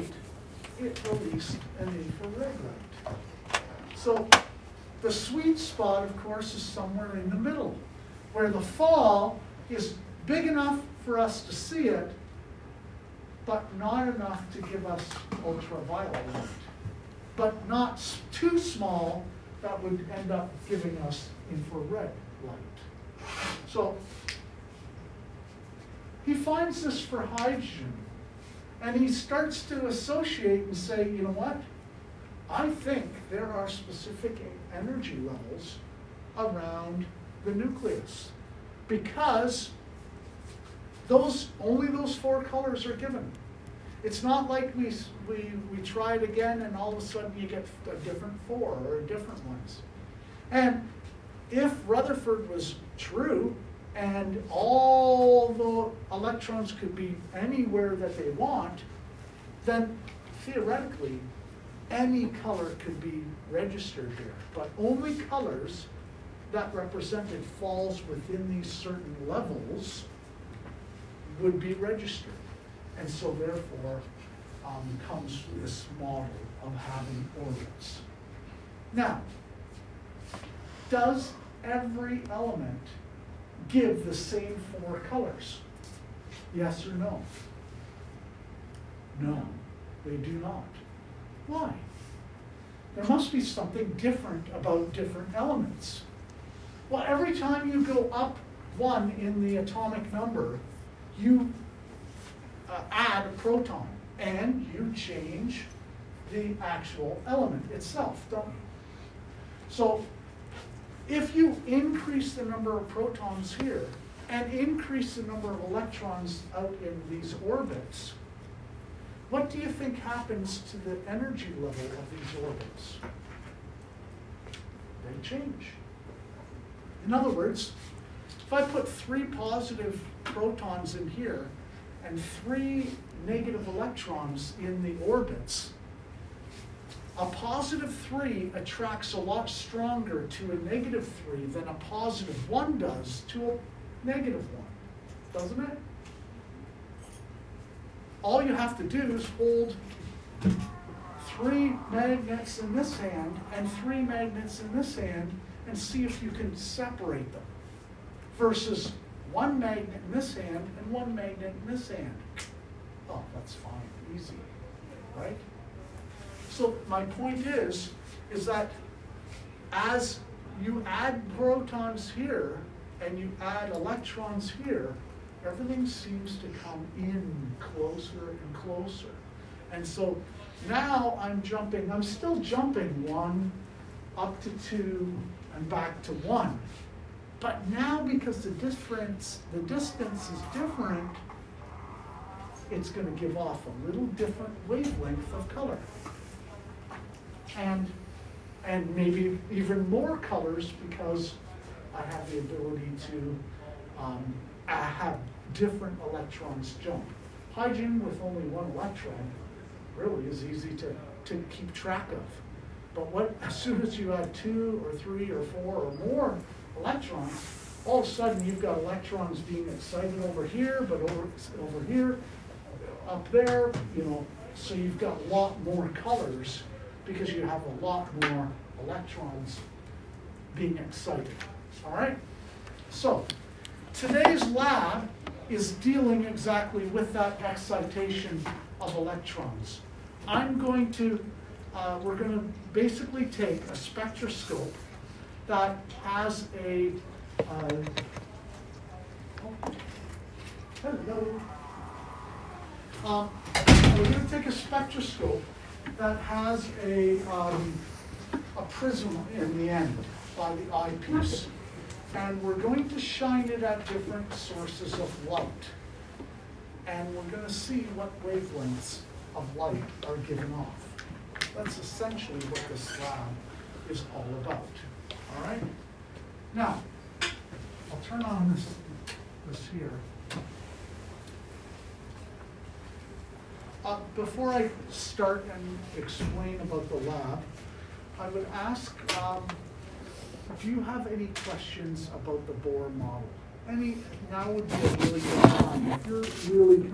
light, it released an infrared light. So the sweet spot, of course, is somewhere in the middle, where the fall is big enough for us to see it, but not enough to give us ultraviolet light. But not too small that would end up giving us infrared light. So he finds this for hydrogen, and he starts to associate and say, you know what? I think there are specific energy levels around the nucleus because those only those four colors are given. It's not like we, we, we try it again and all of a sudden you get a different four or different ones. And if Rutherford was true and all electrons could be anywhere that they want, then theoretically, any color could be registered here. But only colors that represented falls within these certain levels would be registered. And so therefore, um, comes this model of having orbits. Now, does every element give the same four colors? Yes or no? No, they do not. Why? There must be something different about different elements. Well, every time you go up one in the atomic number, you uh, add a proton and you change the actual element itself, don't you? So if you increase the number of protons here and increase the number of electrons out in these orbits, what do you think happens to the energy level of these orbits? They change. In other words, if I put three positive protons in here and three negative electrons in the orbits, a positive three attracts a lot stronger to a negative three than a positive one does to a negative one, doesn't it? All you have to do is hold three magnets in this hand and three magnets in this hand and see if you can separate them versus one magnet in this hand and one magnet in this hand. Oh, that's fine, easy, right? So my point is, is that as you add protons here and you add electrons here, everything seems to come in closer and closer. And so now I'm jumping, I'm still jumping one up to two and back to one. But now because the difference, the distance is different, it's gonna give off a little different wavelength of color. And, and maybe even more colors because I have the ability to um, have different electrons jump. Hydrogen with only one electron really is easy to, to keep track of. But what, as soon as you add two or three or four or more electrons, all of a sudden you've got electrons being excited over here, but over, over here, up there, you know, so you've got a lot more colors because you have a lot more electrons being excited. All right? So, today's lab is dealing exactly with that excitation of electrons. I'm going to, uh, we're going to basically take a spectroscope that has a, uh, oh, hello. Um, we're going to take a spectroscope that has a, um, a prism in the end by the eyepiece. And we're going to shine it at different sources of light. And we're going to see what wavelengths of light are given off. That's essentially what this lab is all about. All right? Now, I'll turn on this, this here. Uh, before I start and explain about the lab, I would ask, um, do you have any questions about the Bohr model? Any, now would be a really good time. If you're really